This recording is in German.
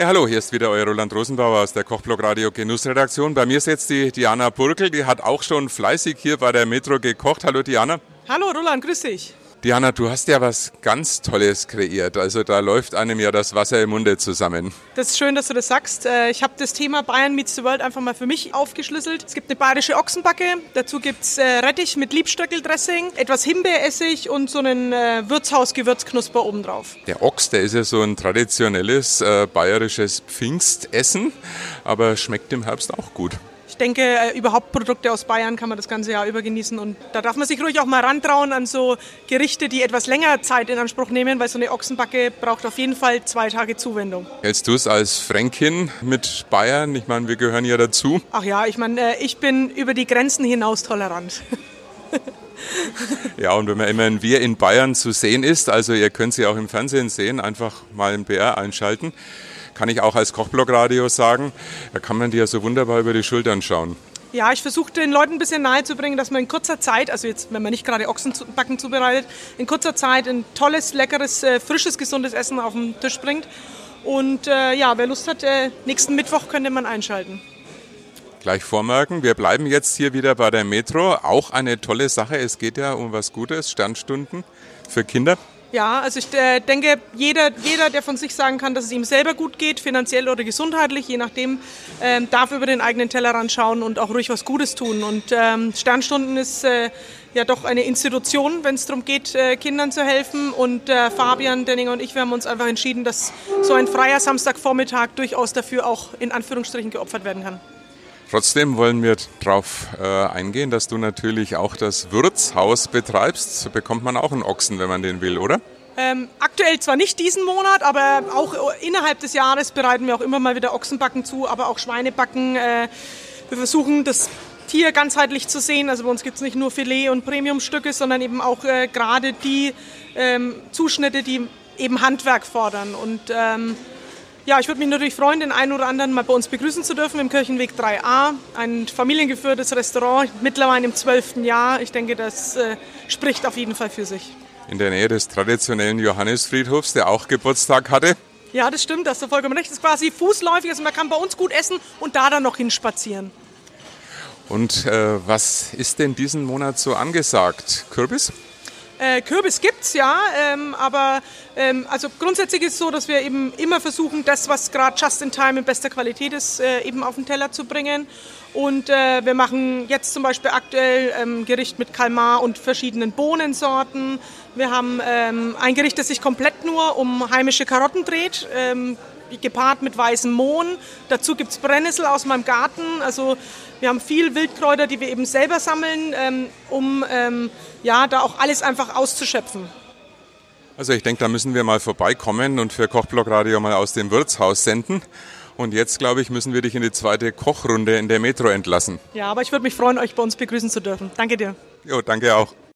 Ja, hallo, hier ist wieder euer Roland Rosenbauer aus der Kochblog Radio Genussredaktion. Bei mir sitzt die Diana Burkel, die hat auch schon fleißig hier bei der Metro gekocht. Hallo Diana. Hallo Roland, grüß dich. Diana, du hast ja was ganz Tolles kreiert. Also da läuft einem ja das Wasser im Munde zusammen. Das ist schön, dass du das sagst. Äh, ich habe das Thema Bayern Meets the World einfach mal für mich aufgeschlüsselt. Es gibt eine bayerische Ochsenbacke, dazu gibt es äh, Rettich mit Liebstöckeldressing, etwas Himbeeressig und so einen äh, Wirtshaus-Gewürzknusper obendrauf. Der Ochs, der ist ja so ein traditionelles äh, bayerisches Pfingstessen, aber schmeckt im Herbst auch gut denke, äh, überhaupt Produkte aus Bayern kann man das ganze Jahr über genießen. Und da darf man sich ruhig auch mal rantrauen an so Gerichte, die etwas länger Zeit in Anspruch nehmen, weil so eine Ochsenbacke braucht auf jeden Fall zwei Tage Zuwendung. Hältst du es als Fränkin mit Bayern? Ich meine, wir gehören ja dazu. Ach ja, ich meine, äh, ich bin über die Grenzen hinaus tolerant. Ja, und wenn man immer ein Wir in Bayern zu sehen ist, also ihr könnt sie auch im Fernsehen sehen, einfach mal ein BR einschalten kann ich auch als Kochblogradio sagen. Da kann man dir so wunderbar über die Schultern schauen. Ja, ich versuche den Leuten ein bisschen nahezubringen, dass man in kurzer Zeit, also jetzt, wenn man nicht gerade Ochsenbacken zubereitet, in kurzer Zeit ein tolles, leckeres, äh, frisches, gesundes Essen auf den Tisch bringt. Und äh, ja, wer Lust hat, äh, nächsten Mittwoch könnte man einschalten. Gleich vormerken, wir bleiben jetzt hier wieder bei der Metro. Auch eine tolle Sache. Es geht ja um was Gutes, Sternstunden für Kinder. Ja, also ich äh, denke, jeder, jeder, der von sich sagen kann, dass es ihm selber gut geht, finanziell oder gesundheitlich, je nachdem, ähm, darf über den eigenen Tellerrand schauen und auch ruhig was Gutes tun. Und ähm, Sternstunden ist äh, ja doch eine Institution, wenn es darum geht, äh, Kindern zu helfen. Und äh, Fabian, Denninger und ich, wir haben uns einfach entschieden, dass so ein freier Samstagvormittag durchaus dafür auch in Anführungsstrichen geopfert werden kann. Trotzdem wollen wir darauf äh, eingehen, dass du natürlich auch das Wirtshaus betreibst. So bekommt man auch einen Ochsen, wenn man den will, oder? Ähm, aktuell zwar nicht diesen Monat, aber auch innerhalb des Jahres bereiten wir auch immer mal wieder Ochsenbacken zu, aber auch Schweinebacken. Äh, wir versuchen das Tier ganzheitlich zu sehen. Also bei uns gibt es nicht nur Filet und Premiumstücke, sondern eben auch äh, gerade die ähm, Zuschnitte, die eben Handwerk fordern. Und ähm, ja, ich würde mich natürlich freuen, den einen oder anderen mal bei uns begrüßen zu dürfen im Kirchenweg 3a. Ein familiengeführtes Restaurant, mittlerweile im zwölften Jahr. Ich denke, das äh, spricht auf jeden Fall für sich. In der Nähe des traditionellen Johannesfriedhofs, der auch Geburtstag hatte. Ja, das stimmt, das ist vollkommen recht. Das ist quasi fußläufig, also man kann bei uns gut essen und da dann noch hinspazieren. Und äh, was ist denn diesen Monat so angesagt? Kürbis? Äh, Kürbis es ja, ähm, aber ähm, also grundsätzlich ist es so, dass wir eben immer versuchen, das, was gerade just in time in bester Qualität ist, äh, eben auf den Teller zu bringen. Und äh, wir machen jetzt zum Beispiel aktuell ähm, Gericht mit Kalmar und verschiedenen Bohnensorten. Wir haben ähm, ein Gericht, das sich komplett nur um heimische Karotten dreht. Ähm, gepaart mit weißem Mohn. Dazu gibt es Brennnessel aus meinem Garten. Also wir haben viel Wildkräuter, die wir eben selber sammeln, ähm, um ähm, ja, da auch alles einfach auszuschöpfen. Also ich denke, da müssen wir mal vorbeikommen und für Kochblock Radio mal aus dem Wirtshaus senden. Und jetzt, glaube ich, müssen wir dich in die zweite Kochrunde in der Metro entlassen. Ja, aber ich würde mich freuen, euch bei uns begrüßen zu dürfen. Danke dir. Jo, danke auch.